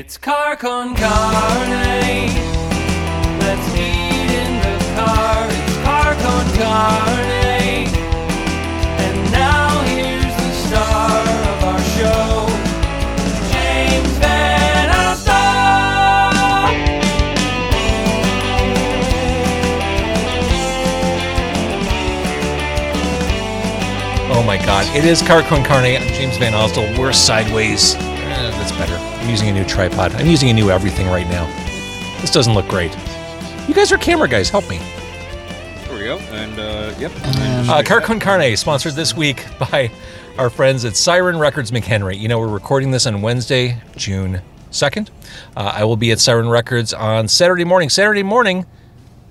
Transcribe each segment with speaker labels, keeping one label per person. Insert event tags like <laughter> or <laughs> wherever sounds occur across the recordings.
Speaker 1: It's car con carne. Let's eat in the car. It's car con carne. And now here's the star of our show, James VanOsdol.
Speaker 2: Oh my god, it is Car Con Carne. I'm James VanOsdol. We're sideways. Eh, that's better. I'm using a new tripod. I'm using a new everything right now. This doesn't look great. You guys are camera guys. Help me.
Speaker 3: There we go. And uh, yep.
Speaker 2: Uh, Car Con Carne, sponsored this week <laughs> by our friends at Siren Records McHenry. You know, we're recording this on Wednesday, June 2nd. Uh, I will be at Siren Records on Saturday morning. Saturday morning,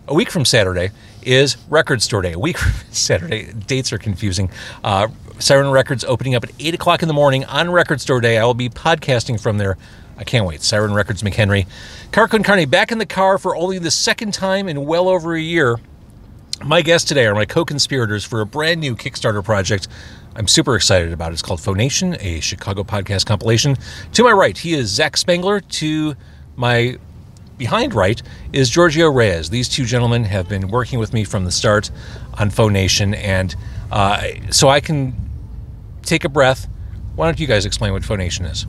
Speaker 2: a week from Saturday, is Record Store Day. A week <laughs> from Saturday, dates are confusing. Uh, Siren Records opening up at 8 o'clock in the morning on Record Store Day. I will be podcasting from there. I can't wait. Siren Records McHenry. Car Con Carne back in the car for only the second time in well over a year. My guests today are my co conspirators for a brand new Kickstarter project I'm super excited about. It. It's called Phonation, a Chicago podcast compilation. To my right, he is Zach Spangler. To my behind right is Giorgio Reyes. These two gentlemen have been working with me from the start on Phonation, and uh, so I can take a breath. Why don't you guys explain what Phonation is?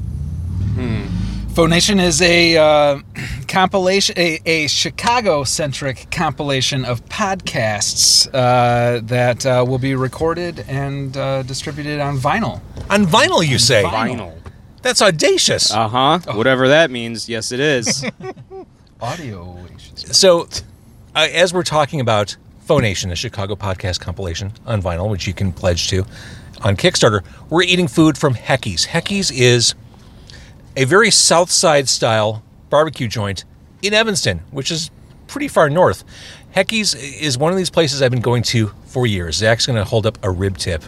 Speaker 4: Phonation is a uh, <clears throat> compilation, a, a Chicago-centric compilation of podcasts uh, that uh, will be recorded and uh, distributed on vinyl.
Speaker 2: On vinyl, you say?
Speaker 3: Vinyl.
Speaker 2: That's audacious.
Speaker 3: Uh huh. Whatever that means. Yes, it is. <laughs> <laughs>
Speaker 4: Audio.
Speaker 2: So, uh, as we're talking about Phonation, a Chicago podcast compilation on vinyl, which you can pledge to on Kickstarter, we're eating food from Hecky's. Hecky's is a very South Side style barbecue joint in Evanston, which is pretty far north. Hecky's is one of these places I've been going to for years. Zach's going to hold up a rib tip.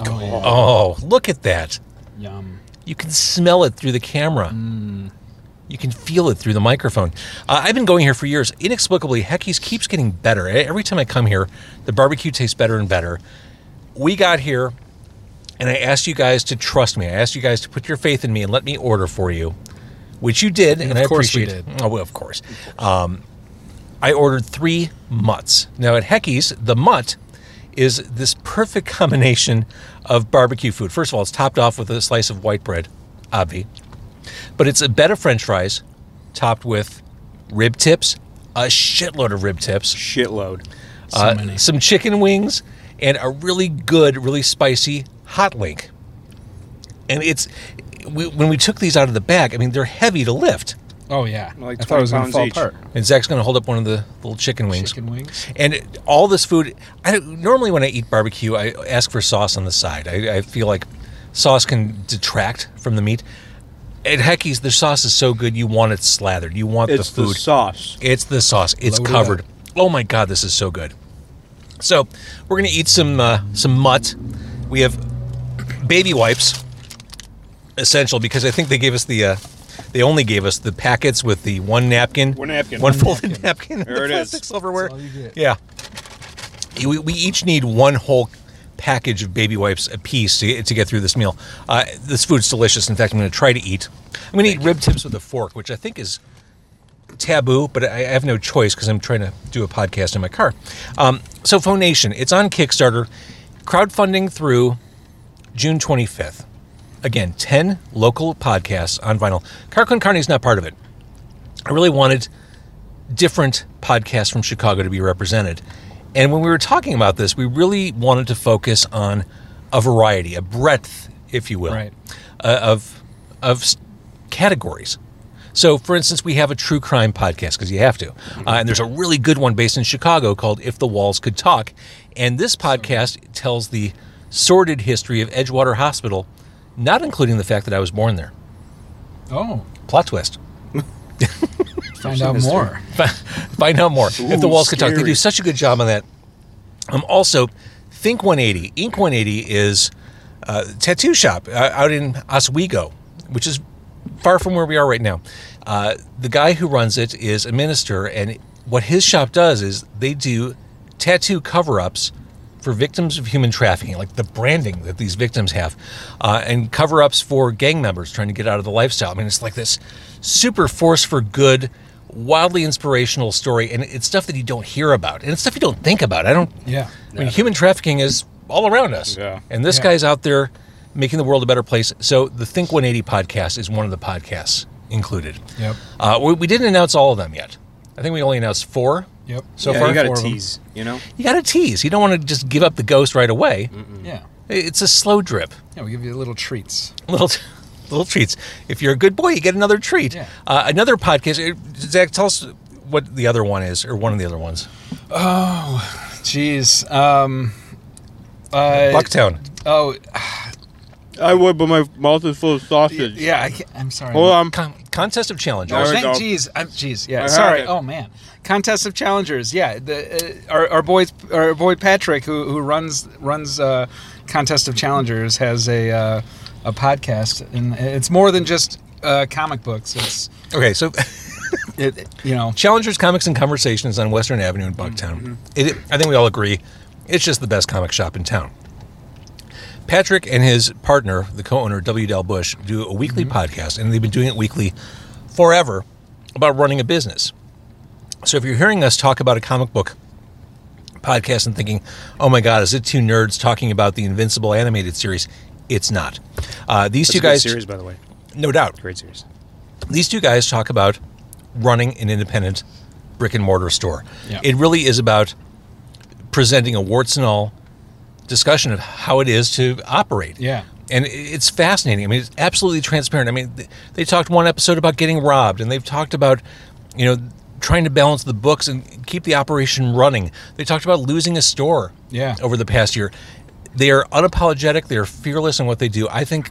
Speaker 4: Oh, yeah.
Speaker 2: Oh, look at that.
Speaker 4: Yum.
Speaker 2: You can smell it through the camera. You can feel it through the microphone. Uh, I've been going here for years. Inexplicably, Hecky's keeps getting better. Every time I come here, the barbecue tastes better and better. We got here, and I asked you guys to trust me. I asked you guys to put your faith in me and let me order for you, which you did, and,
Speaker 4: of
Speaker 2: I
Speaker 4: course we
Speaker 2: appreciate.
Speaker 4: did.
Speaker 2: Oh, well, of course. Um, I ordered three mutts. Now at Hecky's, the mutt is this perfect <laughs> combination of barbecue food. First of all, it's topped off with a slice of white bread, obvi. But it's a bed of French fries, topped with rib tips, a shitload of rib tips,
Speaker 3: Shitload.
Speaker 4: So
Speaker 2: uh,
Speaker 4: many.
Speaker 2: some chicken wings, and a really good, really spicy hot link. And it's we, when we took these out of the bag. I mean, they're heavy to lift.
Speaker 4: Oh yeah.
Speaker 3: Like
Speaker 4: I thought it was going to fall
Speaker 3: each.
Speaker 4: apart.
Speaker 2: And Zach's going to hold up one of the little chicken wings.
Speaker 4: Chicken wings.
Speaker 2: And it- all this food, I normally when I eat barbecue, I ask for sauce on the side. I, I feel like sauce can detract from the meat. At Hecky's, the sauce is so good, you want it slathered. You want
Speaker 3: It's
Speaker 2: the
Speaker 3: the
Speaker 2: food.
Speaker 3: sauce.
Speaker 2: It's the sauce. It's
Speaker 4: Load
Speaker 2: covered.
Speaker 4: up.
Speaker 2: Oh my god, this is so good. So we're gonna eat some uh, some mutt. We have baby wipes, essential because I think they gave us the. Uh, they only gave us the packets with the one napkin,
Speaker 3: One napkin.
Speaker 2: one
Speaker 3: One
Speaker 2: folded napkin, and
Speaker 3: There
Speaker 2: the
Speaker 3: it is.
Speaker 2: plastic silverware.
Speaker 4: all you get.
Speaker 2: Yeah, we, we each need one whole package of baby wipes a piece to, to get through this meal. Uh, this food's delicious. In fact, I'm going to try to eat. I'm going to eat rib tips with a fork, which I think is taboo, but I I have no choice because I'm trying to do a podcast in my car. Um, so, Phonation, it's on Kickstarter, crowdfunding through June 25th. Again, 10 local podcasts on vinyl. Car Con Carne is not part of it. I really wanted different podcasts from Chicago to be represented. And when we were talking about this, we really wanted to focus on a variety, a breadth, if you will,
Speaker 4: Right.
Speaker 2: uh, of of categories. So, for instance, we have a true crime podcast because you have to, uh, and there's a really good one based in Chicago called "If the Walls Could Talk," and this podcast tells the sordid history of Edgewater Hospital, not including the fact that I was born there.
Speaker 4: Oh,
Speaker 2: Plot twist. <laughs>
Speaker 4: find out more.
Speaker 2: Find out more. if the
Speaker 3: Ooh,
Speaker 2: walls could talk, they do such a good job on that. Um, also, Ink 180. Ink 180 is a tattoo shop uh, out in Oswego, which is far from where we are right now. Uh, the guy who runs it is a minister, and what his shop does is they do tattoo cover ups for victims of human trafficking, like the branding that these victims have, uh, and cover ups for gang members trying to get out of the lifestyle. I mean, it's like this super force for good, wildly inspirational story, and it's stuff that you don't hear about, and it's stuff you don't think about. I don't.
Speaker 4: Yeah.
Speaker 2: I mean, human trafficking is all around us.
Speaker 3: Yeah.
Speaker 2: And this
Speaker 4: Yeah.
Speaker 2: guy's out there making the world a better place. So the Ink 180 podcast is one of the podcasts included.
Speaker 4: Yep.
Speaker 2: Uh, we, we didn't announce all of them yet. I think we only announced four
Speaker 4: Yep.
Speaker 2: so
Speaker 3: yeah,
Speaker 2: far.
Speaker 3: you got to
Speaker 4: of them.
Speaker 3: tease, you know?
Speaker 2: You got to tease. You don't want to just give up the ghost right away.
Speaker 4: Yeah.
Speaker 2: It's a slow drip.
Speaker 4: Yeah. We give you little treats.
Speaker 2: Little <laughs> little treats. If you're a good boy, you get another treat.
Speaker 4: Yeah.
Speaker 2: Uh, another podcast. uh, Zach, tell us what the other one is, or one of the other ones.
Speaker 4: Oh, jeez. Um. Uh,
Speaker 2: Bucktown.
Speaker 4: Oh,
Speaker 3: I would, but my mouth is full of sausage.
Speaker 4: yeah. I can't, I'm sorry.
Speaker 3: Hold on.
Speaker 2: Con- contest of challengers.
Speaker 3: There we go.
Speaker 4: geez, I'm, geez, yeah.
Speaker 3: I
Speaker 4: sorry.
Speaker 3: have it.
Speaker 4: Oh man, contest of challengers. Yeah, the uh, our, our boy our boy Patrick who who runs runs uh, contest of challengers has a uh, a podcast and it's more than just uh, comic books. It's
Speaker 2: Okay, so <laughs>
Speaker 4: it, you know
Speaker 2: Challengers Comics and Conversations on Western Avenue in Bucktown. It, I think we all agree it's just the best comic shop in town. Patrick and his partner, the co-owner W. Dal Bush, do a weekly podcast, and they've been doing it weekly forever about running a business. So if you're hearing us talk about a comic book podcast and thinking, "Oh my God, is it two nerds talking about the Invincible animated series?" It's not. Uh, these
Speaker 3: That's
Speaker 2: two guys,
Speaker 3: series, by the way.
Speaker 2: no doubt,
Speaker 3: Great series.
Speaker 2: these two guys talk about running an independent brick and mortar store.
Speaker 4: Yeah.
Speaker 2: It really is about presenting a warts and all discussion of how it is to operate.
Speaker 4: Yeah.
Speaker 2: And it's fascinating. I mean, it's absolutely transparent. I mean, they talked one episode about getting robbed, and they've talked about, you know, trying to balance the books and keep the operation running. They talked about losing a store
Speaker 4: Yeah.
Speaker 2: over the past year. They are unapologetic. They are fearless in what they do. I think,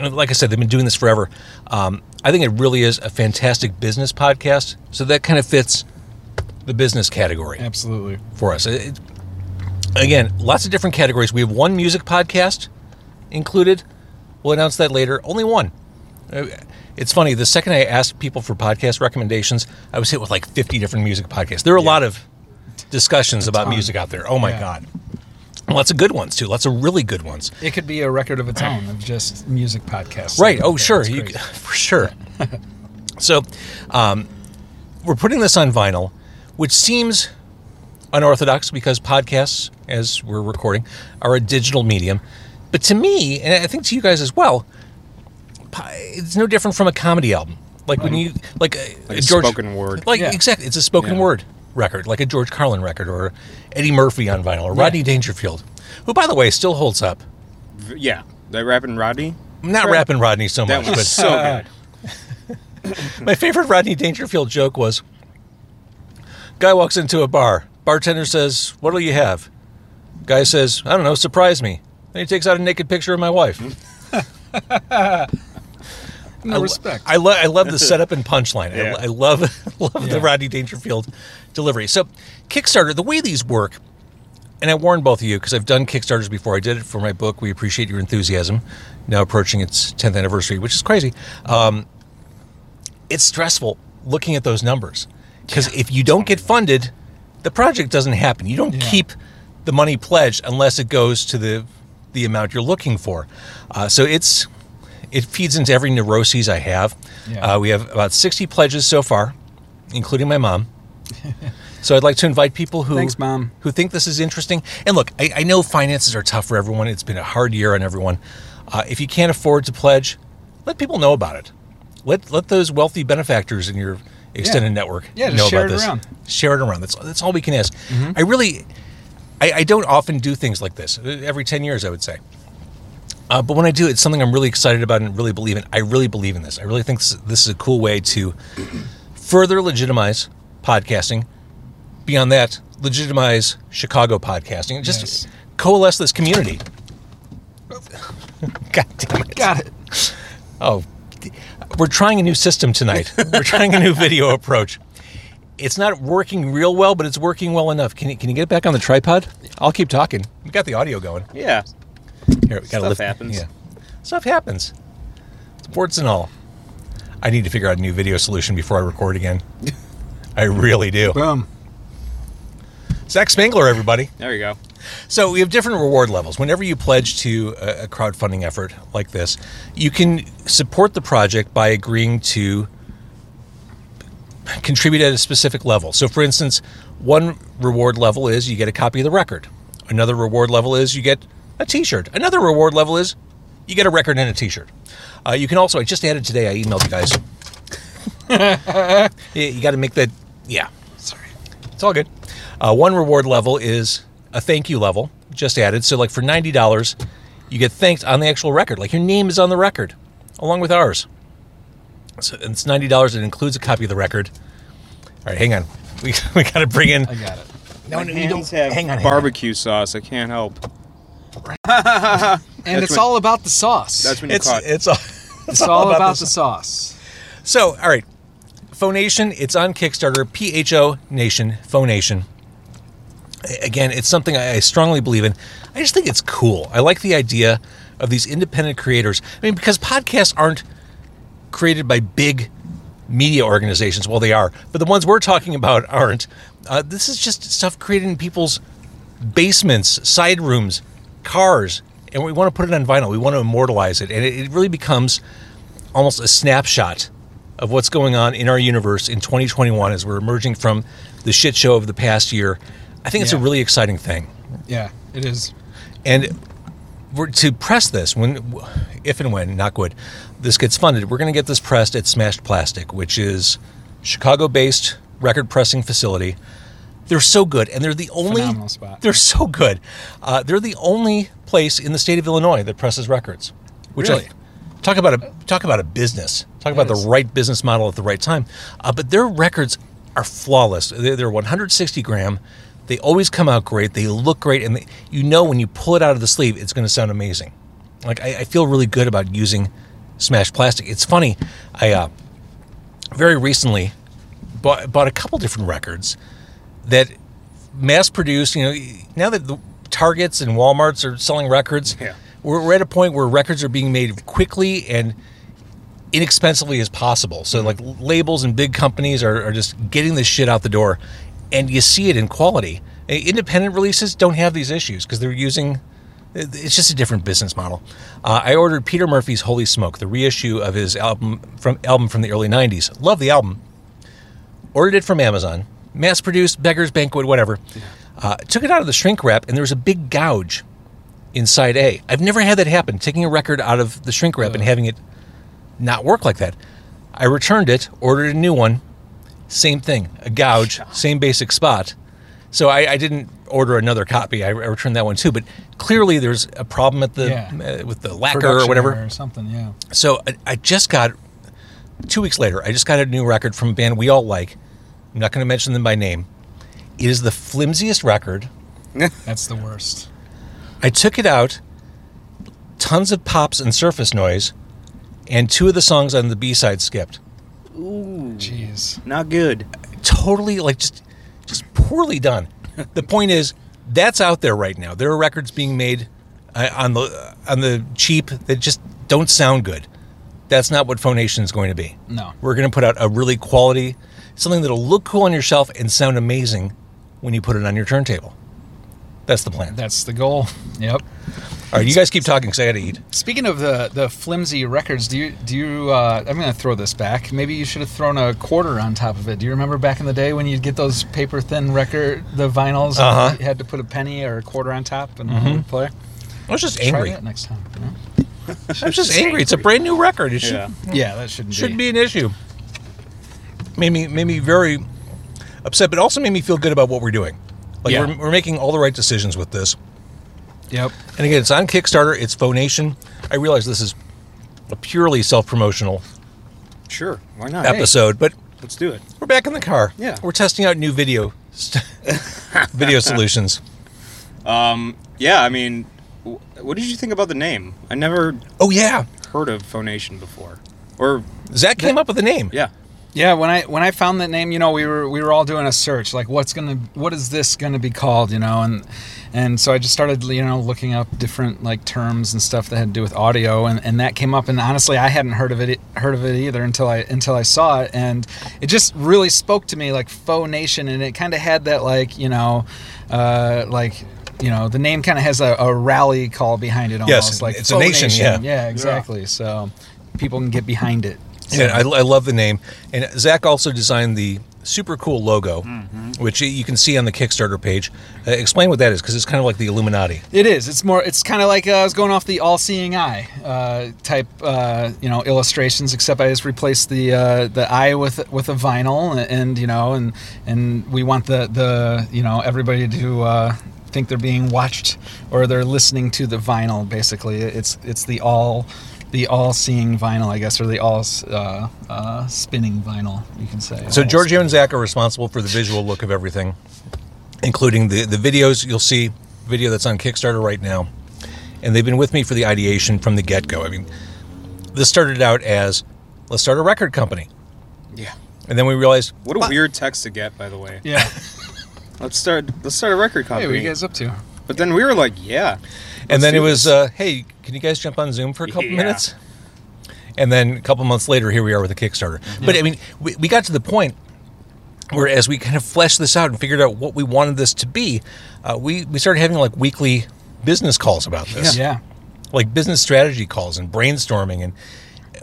Speaker 2: like I said, they've been doing this forever. Um, I think it really is a fantastic business podcast. So that kind of fits the business category
Speaker 4: absolutely
Speaker 2: for us. It- again, lots of different categories. We have one music podcast included. We'll announce that later. Only one. Uh, It's funny. The second I asked people for podcast recommendations, I was hit with like 50 different music podcasts. There are a lot of discussions about music out there. Oh my
Speaker 4: Yeah.
Speaker 2: God. Lots of good ones, too. Lots of really good ones.
Speaker 4: it could be a record of its own of just music podcasts.
Speaker 2: Right. Oh, sure. You, <laughs> for sure. so, um, we're putting this on vinyl, which seems unorthodox because podcasts, as we're recording, are a digital medium. But to me, and I think to you guys as well, it's no different from a comedy album. Like when you like, a,
Speaker 3: Like
Speaker 2: a
Speaker 3: a
Speaker 2: George,
Speaker 3: spoken word.
Speaker 2: Like
Speaker 4: Yeah.
Speaker 2: exactly, it's a spoken
Speaker 3: Yeah.
Speaker 2: word record, like a George Carlin record or Eddie Murphy on vinyl or Rodney Dangerfield, who, by the way, still holds up.
Speaker 3: Yeah. That rapping Rodney?
Speaker 2: I'm not
Speaker 3: Right.
Speaker 2: rapping Rodney so
Speaker 3: That
Speaker 2: much,
Speaker 3: was
Speaker 2: but
Speaker 3: so good.
Speaker 2: Uh, <laughs> My favorite Rodney Dangerfield joke was Guy walks into a bar. Bartender says, What'll you have? Guy says, I don't know, surprise me. Then he takes out a naked picture of my wife. <laughs>
Speaker 4: no
Speaker 2: I,
Speaker 4: respect.
Speaker 2: I, lo- I love the setup and punchline.
Speaker 3: Yeah.
Speaker 2: I, I love, <laughs> love
Speaker 4: Yeah.
Speaker 2: the Rodney Dangerfield delivery. So, Kickstarter, the way these work, and I warn both of you because I've done Kickstarters before. I did it for my book, We Appreciate Your Enthusiasm, now approaching its 10th anniversary, which is crazy. Um, it's stressful looking at those numbers because if you don't get funded, the project doesn't happen. You don't
Speaker 4: Yeah.
Speaker 2: keep the money pledged unless it goes to the the amount you're looking for. Uh, so it's it feeds into every neuroses I have.
Speaker 4: Yeah.
Speaker 2: Uh, we have about 60 pledges so far, including my mom. <laughs> so I'd like to invite people who
Speaker 4: Thanks, Mom.
Speaker 2: who think this is interesting. And look, I, I know finances are tough for everyone. It's been a hard year on everyone. Uh, if you can't afford to pledge, let people know about it. Let let those wealthy benefactors in your extended
Speaker 4: Yeah.
Speaker 2: network
Speaker 4: Yeah, just
Speaker 2: know
Speaker 4: share
Speaker 2: about
Speaker 4: it
Speaker 2: this.
Speaker 4: around. Mm-hmm.
Speaker 2: Share it around. That's that's all we can ask. I really, I, I don't often do things like this. Every ten years, I would say. Uh, but when I do, it's something I'm really excited about and really believe in. I really believe in this. I really think this, this is a cool way to <clears throat> further legitimize podcasting. Beyond that, legitimize Chicago podcasting. Just coalesce this community. <laughs> God damn it.
Speaker 4: Got it.
Speaker 2: Oh, we're trying a new system tonight. <laughs> we're trying a new video approach. It's not working real well, but it's working well enough. Can you, can you get it back on the tripod? I'll keep talking. We got the audio going.
Speaker 3: Yeah.
Speaker 2: Here, we gotta
Speaker 3: Stuff
Speaker 2: lift.
Speaker 3: happens.
Speaker 2: Yeah, stuff happens. Sports and all. I need to figure out a new video solution before I record again. <laughs> I really do.
Speaker 4: Boom.
Speaker 2: Zach Spangler, everybody.
Speaker 3: There you go.
Speaker 2: So we have different reward levels. Whenever you pledge to a, crowdfunding effort like this, you can support the project by agreeing to contribute at a specific level. So, for instance, one reward level is you get a copy of the record. Another reward level is you get a T-shirt. Another reward level is you get a record and a T-shirt. Uh, you can also. I just added today. I emailed you guys. <laughs> You got to make that. Yeah,
Speaker 4: Sorry.
Speaker 2: it's all good. Uh, one reward level is a thank you level, just added. So, like for ninety dollars, you get thanked on the actual record. Like your name is on the record, along with ours. So it's ninety dollars. It includes a copy of the record. All right, hang on. <laughs> We, we got to bring in.
Speaker 4: I got it.
Speaker 2: No,
Speaker 3: My
Speaker 2: no, you
Speaker 3: hands
Speaker 2: don't.
Speaker 3: have
Speaker 2: Hang on. hang on.
Speaker 3: barbecue sauce. I can't help. <laughs>
Speaker 4: And
Speaker 3: That's
Speaker 4: it's
Speaker 3: what-
Speaker 4: all about the sauce.
Speaker 3: That's when you
Speaker 2: It's
Speaker 3: caught.
Speaker 2: it's all. <laughs>
Speaker 4: it's all about,
Speaker 2: this.
Speaker 4: the sauce.
Speaker 2: So, all right. Phonation, it's on Kickstarter, P H O Nation, Phonation. Again, it's something I I strongly believe in. I just think it's cool. I like the idea of these independent creators. I mean, because podcasts aren't created by big media organizations. Well, they are, but the ones we're talking about aren't. Uh, this is just stuff created in people's basements, side rooms, cars, and we want to put it on vinyl. We want to immortalize it, and it, it really becomes almost a snapshot of what's going on in our universe in 2021 as we're emerging from the shit show of the past year. I think it's a really exciting thing.
Speaker 4: Yeah, it is.
Speaker 2: And we're, to press this, when, if and when, not good, this gets funded, we're going to get this pressed at Smashed Plastic, which is Chicago-based record pressing facility. They're so good, and they're the only.
Speaker 4: Phenomenal spot.
Speaker 2: They're so good. Uh, they're the only place in the state of Illinois that presses records. Which
Speaker 4: Really?
Speaker 2: I, talk about a talk about a business. Talk about the right business model at the right time. Uh, but their records are flawless. They're, they're 160 gram. They always come out great. They look great, and they, you know when you pull it out of the sleeve, it's going to sound amazing. Like I, I feel really good about using smashed plastic. It's funny. I uh, very recently bought, bought a couple different records that mass produced. You know, now that the Targets and WalMarts are selling records,
Speaker 3: Yeah.
Speaker 2: we're, we're at a point where records are being made quickly and inexpensively as possible. So like labels and big companies are, are just getting this shit out the door, and you see it in quality. Independent releases don't have these issues because they're using. It's just a different business model. Uh, I ordered Peter Murphy's Holy Smoke, the reissue of his album from album from the early '90s. Love the album. Ordered it from Amazon, mass produced, beggars banquet, whatever. Uh, took it out of the shrink wrap, and there was a big gouge inside A. I've never had that happen. Taking a record out of the shrink wrap and having it not work like that. I returned it, ordered a new one. Same thing, a gouge, same basic spot. So I, I didn't order another copy. I, I returned that one too. But clearly, there's a problem at the
Speaker 4: Yeah.
Speaker 2: uh, with the lacquer or
Speaker 4: Production
Speaker 2: whatever.
Speaker 4: or something. Yeah.
Speaker 2: So I, I just got two weeks later. I just got a new record from a band we all like. I'm not going to mention them by name. It is the flimsiest record. <laughs>
Speaker 4: That's the worst.
Speaker 2: I took it out. Tons of pops and surface noise, and two of the songs on the B side skipped.
Speaker 4: Jeez.
Speaker 3: Not good.
Speaker 2: Totally like just just poorly done. the point is that's out there right now. There are records being made uh, on the on the cheap that just don't sound good. That's not what Phonation is going to be.
Speaker 4: No.
Speaker 2: We're going to put out a really quality, something that'll look cool on your shelf and sound amazing when you put it on your turntable. That's the plan.
Speaker 4: That's the goal. Yep.
Speaker 2: All right, you guys keep talking because I got to eat.
Speaker 4: Speaking of the the flimsy records, do you do you? Uh, I'm going to throw this back. Maybe you should have thrown a quarter on top of it. Do you remember back in the day when you'd get those paper thin record, the vinyls?
Speaker 2: Uh-huh.
Speaker 4: You had to put a penny or a quarter on top and mm would play.
Speaker 2: I was just
Speaker 4: Try
Speaker 2: angry.
Speaker 4: that next time. you know? <laughs>
Speaker 2: I was just angry. It's a brand new record. It should,
Speaker 3: Yeah.
Speaker 4: Yeah, that shouldn't
Speaker 2: shouldn't be an issue. Made me made me very upset, but also made me feel good about what we're doing. Like
Speaker 4: Yeah.
Speaker 2: we're, we're making all the right decisions with this.
Speaker 4: Yep.
Speaker 2: And again, it's on Kickstarter. It's Phonation. I realize this is a purely self promotional
Speaker 3: Sure. Why not?
Speaker 2: episode, but
Speaker 3: Let's do it.
Speaker 2: we're back in the car.
Speaker 3: Yeah.
Speaker 2: we're testing out new video <laughs> video solutions.
Speaker 3: Um, yeah, I mean, what did you think about the name? I never
Speaker 2: Oh yeah,
Speaker 3: heard of Phonation before. Or,
Speaker 2: Zach came up with the name.
Speaker 3: yeah.
Speaker 4: Yeah, when I when I found that name, you know, we were we were all doing a search, like what's gonna what is this gonna be called, you know, and and so I just started, you know, looking up different like terms and stuff that had to do with audio, and, and that came up, and honestly, I hadn't heard of it heard of it either until I until I saw it, and it just really spoke to me, like faux nation, and it kind of had that like you know, uh, like you know, the name kind of has a, a rally call behind it. Almost
Speaker 2: Yes,
Speaker 4: like
Speaker 2: it's a
Speaker 4: Faux
Speaker 2: nation, yeah.
Speaker 4: yeah, exactly. So people can get behind it.
Speaker 2: And I, I love the name. And Zach also designed the super cool logo,
Speaker 4: Mm-hmm.
Speaker 2: which you can see on the Kickstarter page. Uh, explain what that is, because it's kind of like the Illuminati.
Speaker 4: It is. It's more. It's kind of like uh, I was going off the all-seeing eye uh, type, uh, you know, illustrations. Except I just replaced the uh, the eye with with a vinyl, and, and you know, and and we want the the you know everybody to uh, think they're being watched or they're listening to the vinyl. Basically, it's it's the all the all-seeing vinyl, I guess, or the all uh, uh, spinning vinyl. You can say.
Speaker 2: So
Speaker 4: All
Speaker 2: Giorgio and Zach are responsible for the visual look of everything, including the, the videos. You'll see video that's on Kickstarter right now. And they've been with me for the ideation from the get-go. I mean, this started out as, let's start a record company.
Speaker 3: Yeah.
Speaker 2: And then we realized,
Speaker 3: What a
Speaker 2: "What?
Speaker 3: weird text to get, by the way.
Speaker 4: Yeah. <laughs>
Speaker 3: Let's start. Let's start a record company.
Speaker 4: hey,
Speaker 3: company.
Speaker 4: what are you guys up to?
Speaker 3: But then we were like, yeah.
Speaker 2: And then
Speaker 3: do
Speaker 2: it was, uh, hey, can you guys jump on Zoom for a couple
Speaker 3: Yeah.
Speaker 2: minutes? And then a couple months later, here we are with a Kickstarter. But I mean, we, we got to the point where as we kind of fleshed this out and figured out what we wanted this to be, uh, we, we started having like weekly business calls about this.
Speaker 4: Yeah.
Speaker 2: Like business strategy calls and brainstorming. And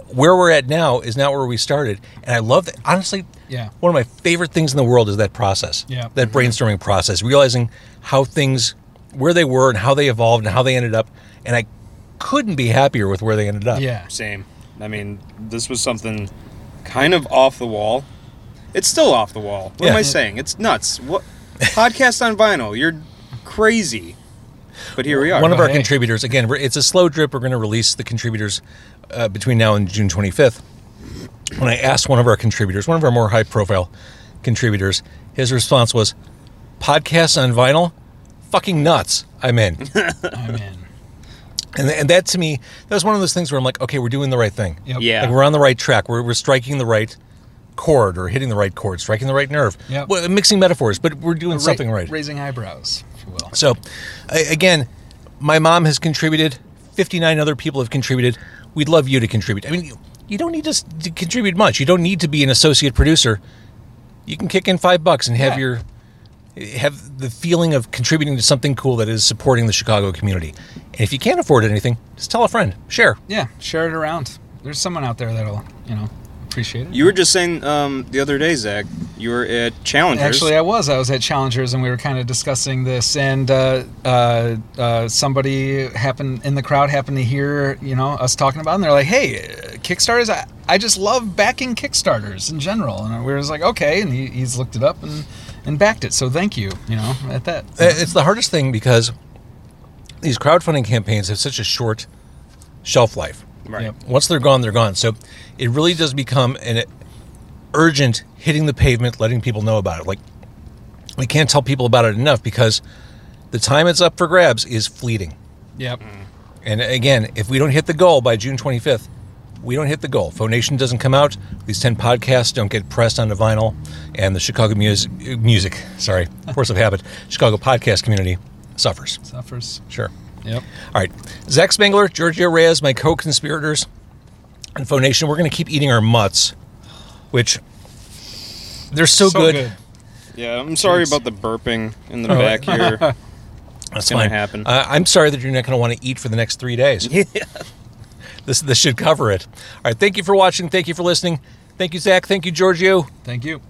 Speaker 2: where we're at now is not where we started. And I love that. Honestly,
Speaker 4: Yeah.
Speaker 2: one of my favorite things in the world is that process.
Speaker 4: Yeah.
Speaker 2: That brainstorming process, realizing how things, where they were and how they evolved and how they ended up. And I couldn't be happier with where they ended up.
Speaker 4: Yeah.
Speaker 3: Same. I mean, this was something kind of off the wall. It's still off the wall. What am I saying? It's nuts. What podcast on vinyl? You're crazy. But here we are.
Speaker 2: One of our
Speaker 4: Hey.
Speaker 2: contributors, again, it's a slow drip. We're going to release the contributors uh, between now and June 25th. When I asked one of our contributors, one of our more high profile contributors, his response was, Podcasts on vinyl? Fucking nuts. I'm in. <laughs>
Speaker 4: I'm in.
Speaker 2: and, and that to me, that was one of those things where I'm like, okay, we're doing the right thing.
Speaker 4: Yep.
Speaker 3: Yeah.
Speaker 2: Like we're on the right track. We're, we're striking the right chord or hitting the right chord, striking the right nerve.
Speaker 4: Yep.
Speaker 2: Well, mixing metaphors, but we're doing something right.
Speaker 4: Raising eyebrows, if you will.
Speaker 2: So, a- again, my mom has contributed. 59 other people have contributed. We'd love you to contribute. I mean, you, you don't need to, to contribute much. You don't need to be an associate producer. You can kick in five bucks and have
Speaker 4: Yeah.
Speaker 2: your have the feeling of contributing to something cool that is supporting the Chicago community. And if you can't afford anything, just tell a friend. Share.
Speaker 4: Yeah, share it around. There's someone out there that'll, you know, appreciate it.
Speaker 3: You were just saying um, the other day, Zach. You were at Challengers.
Speaker 4: Actually, I was. I was at Challengers, and we were kind of discussing this. And uh, uh, uh, somebody happened in the crowd happened to hear, you know, us talking about, it, and they're like, "Hey, uh, Kickstarters! I, I just love backing Kickstarters in general." And we were just like, "Okay," and he, he's looked it up and and backed it. So thank you, you know, at that.
Speaker 2: Uh, It's the hardest thing because these crowdfunding campaigns have such a short shelf life.
Speaker 3: right.
Speaker 4: Yep.
Speaker 2: Once they're gone, they're gone. So it really does become an urgent hitting the pavement, letting people know about it. Like we can't tell people about it enough because the time it's up for grabs is fleeting.
Speaker 4: Yep.
Speaker 2: And again, if we don't hit the goal by June 25th, we don't hit the goal. Phonation doesn't come out. These 10 podcasts don't get pressed onto vinyl. And the Chicago music, music sorry, <laughs> force of habit, Chicago podcast community suffers.
Speaker 4: Suffers.
Speaker 2: Sure.
Speaker 4: Yep.
Speaker 2: All right. Zach Spangler, Giorgio Reyes, my co conspirators, and Phonation, we're going to keep eating our mutts, which they're so, good.
Speaker 3: Yeah, I'm sorry about the burping in the
Speaker 2: Oh.
Speaker 3: back here. <laughs>
Speaker 2: That's
Speaker 3: gonna happen.
Speaker 2: Uh, I'm sorry that you're not going to want to eat for the next three days. <laughs> This, this should cover it. All right. Thank you for watching. Thank you for listening. Thank you, Zach. Thank you, Giorgio.
Speaker 4: Thank you.